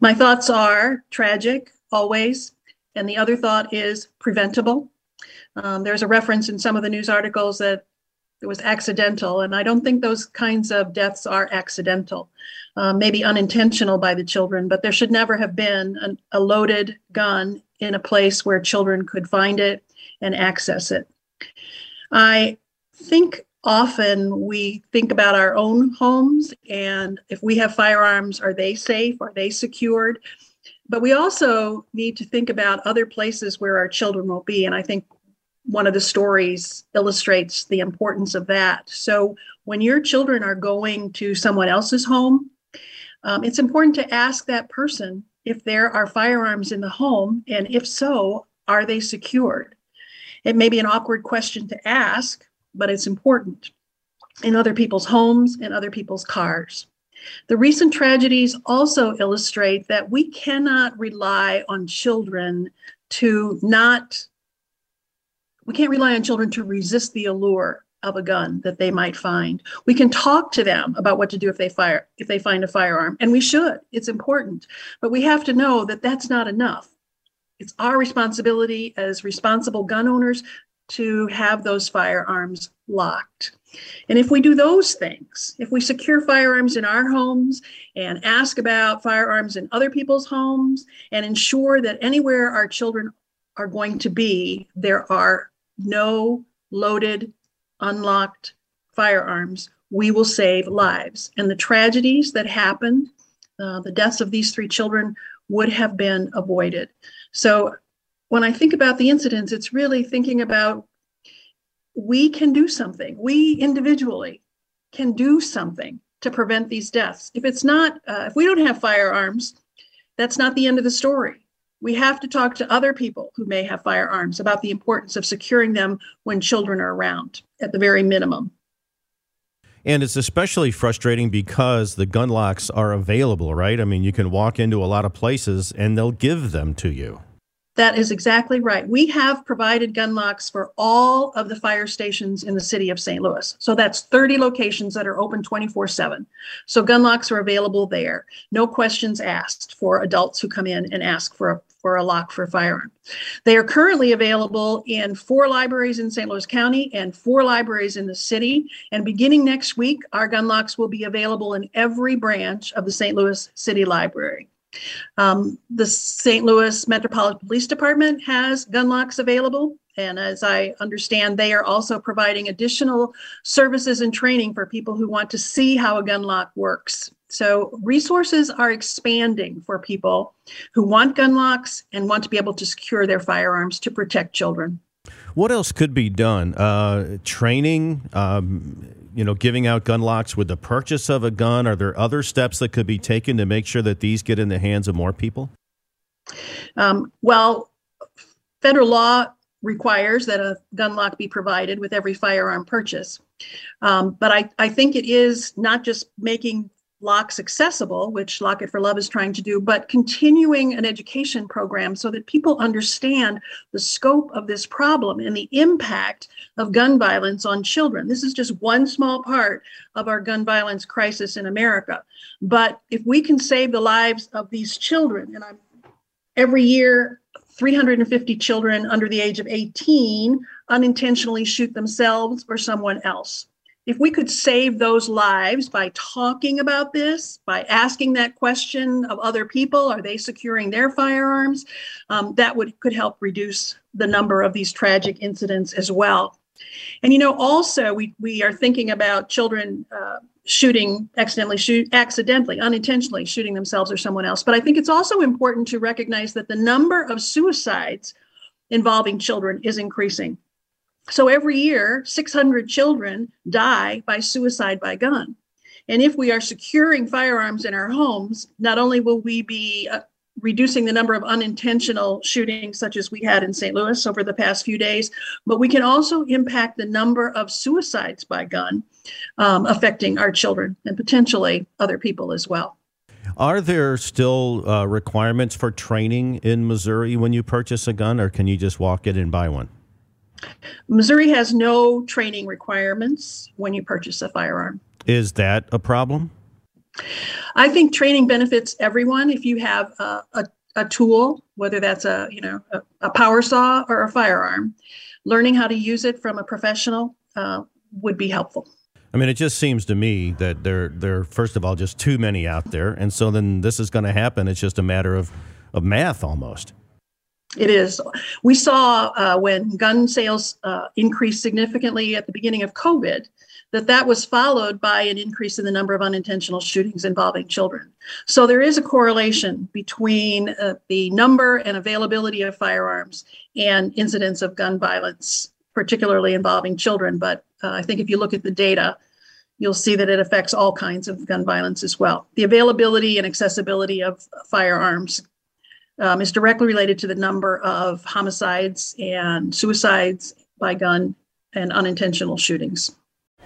My thoughts are tragic, always. And the other thought is preventable. Um, there's a reference in some of the news articles that it was accidental, and I don't think those kinds of deaths are accidental. Um, maybe unintentional by the children, but there should never have been an, a loaded gun in a place where children could find it and access it. I think often we think about our own homes and if we have firearms, are they safe? Are they secured? But we also need to think about other places where our children will be. And I think one of the stories illustrates the importance of that. So when your children are going to someone else's home, um, it's important to ask that person if there are firearms in the home, and if so, are they secured? It may be an awkward question to ask, but it's important in other people's homes and other people's cars. The recent tragedies also illustrate that we cannot rely on children to not, we can't rely on children to resist the allure of a gun that they might find. We can talk to them about what to do if they fire, if they find a firearm, and we should. It's important. But we have to know that that's not enough. It's our responsibility as responsible gun owners to have those firearms locked. And if we do those things, if we secure firearms in our homes and ask about firearms in other people's homes and ensure that anywhere our children are going to be, there are no loaded, unlocked firearms, we will save lives. And the tragedies that happened, uh, the deaths of these three children, would have been avoided. So when I think about the incidents, it's really thinking about we can do something. We individually can do something to prevent these deaths. If it's not, uh, if we don't have firearms, that's not the end of the story. We have to talk to other people who may have firearms about the importance of securing them when children are around, at the very minimum. And it's especially frustrating because the gun locks are available, right? I mean, you can walk into a lot of places and they'll give them to you. That is exactly right. We have provided gun locks for all of the fire stations in the city of St. Louis. So that's 30 locations that are open 24 7. So gun locks are available there. No questions asked for adults who come in and ask for a, for a lock for a firearm. They are currently available in four libraries in St. Louis County and four libraries in the city. And beginning next week, our gun locks will be available in every branch of the St. Louis City Library. Um, the St. Louis Metropolitan Police Department has gun locks available. And as I understand, they are also providing additional services and training for people who want to see how a gun lock works. So resources are expanding for people who want gun locks and want to be able to secure their firearms to protect children. What else could be done? Uh, training, um, you know, giving out gun locks with the purchase of a gun? Are there other steps that could be taken to make sure that these get in the hands of more people? Um, well, federal law requires that a gun lock be provided with every firearm purchase. Um, but I, I think it is not just making locks accessible, which Lock It for Love is trying to do, but continuing an education program so that people understand the scope of this problem and the impact of gun violence on children. This is just one small part of our gun violence crisis in America. But if we can save the lives of these children, and I'm every year 350 children under the age of 18 unintentionally shoot themselves or someone else. If we could save those lives by talking about this, by asking that question of other people, are they securing their firearms? Um, that would could help reduce the number of these tragic incidents as well. And you know, also we we are thinking about children uh, shooting accidentally, shoot accidentally, unintentionally shooting themselves or someone else. But I think it's also important to recognize that the number of suicides involving children is increasing. So every year, 600 children die by suicide by gun. And if we are securing firearms in our homes, not only will we be uh, reducing the number of unintentional shootings, such as we had in St. Louis over the past few days, but we can also impact the number of suicides by gun um, affecting our children and potentially other people as well. Are there still uh, requirements for training in Missouri when you purchase a gun, or can you just walk in and buy one? Missouri has no training requirements when you purchase a firearm. Is that a problem? I think training benefits everyone. If you have a, a, a tool, whether that's a you know a, a, power saw or a firearm, learning how to use it from a professional uh, would be helpful. I mean, it just seems to me that there, there, first of all, just too many out there, and so then this is going to happen. It's just a matter of, of math, almost. It is. We saw uh, when gun sales uh, increased significantly at the beginning of COVID that that was followed by an increase in the number of unintentional shootings involving children. So there is a correlation between uh, the number and availability of firearms and incidents of gun violence, particularly involving children. But uh, I think if you look at the data, you'll see that it affects all kinds of gun violence as well. The availability and accessibility of firearms um, is directly related to the number of homicides and suicides by gun and unintentional shootings.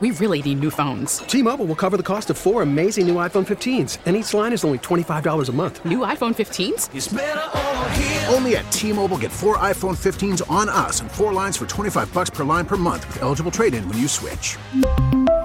We really need new phones. T Mobile will cover the cost of four amazing new iPhone 15s, and each line is only $25 a month. New iPhone 15s? Only at T Mobile get four iPhone 15s on us and four lines for 25 bucks per line per month with eligible trade in when you switch.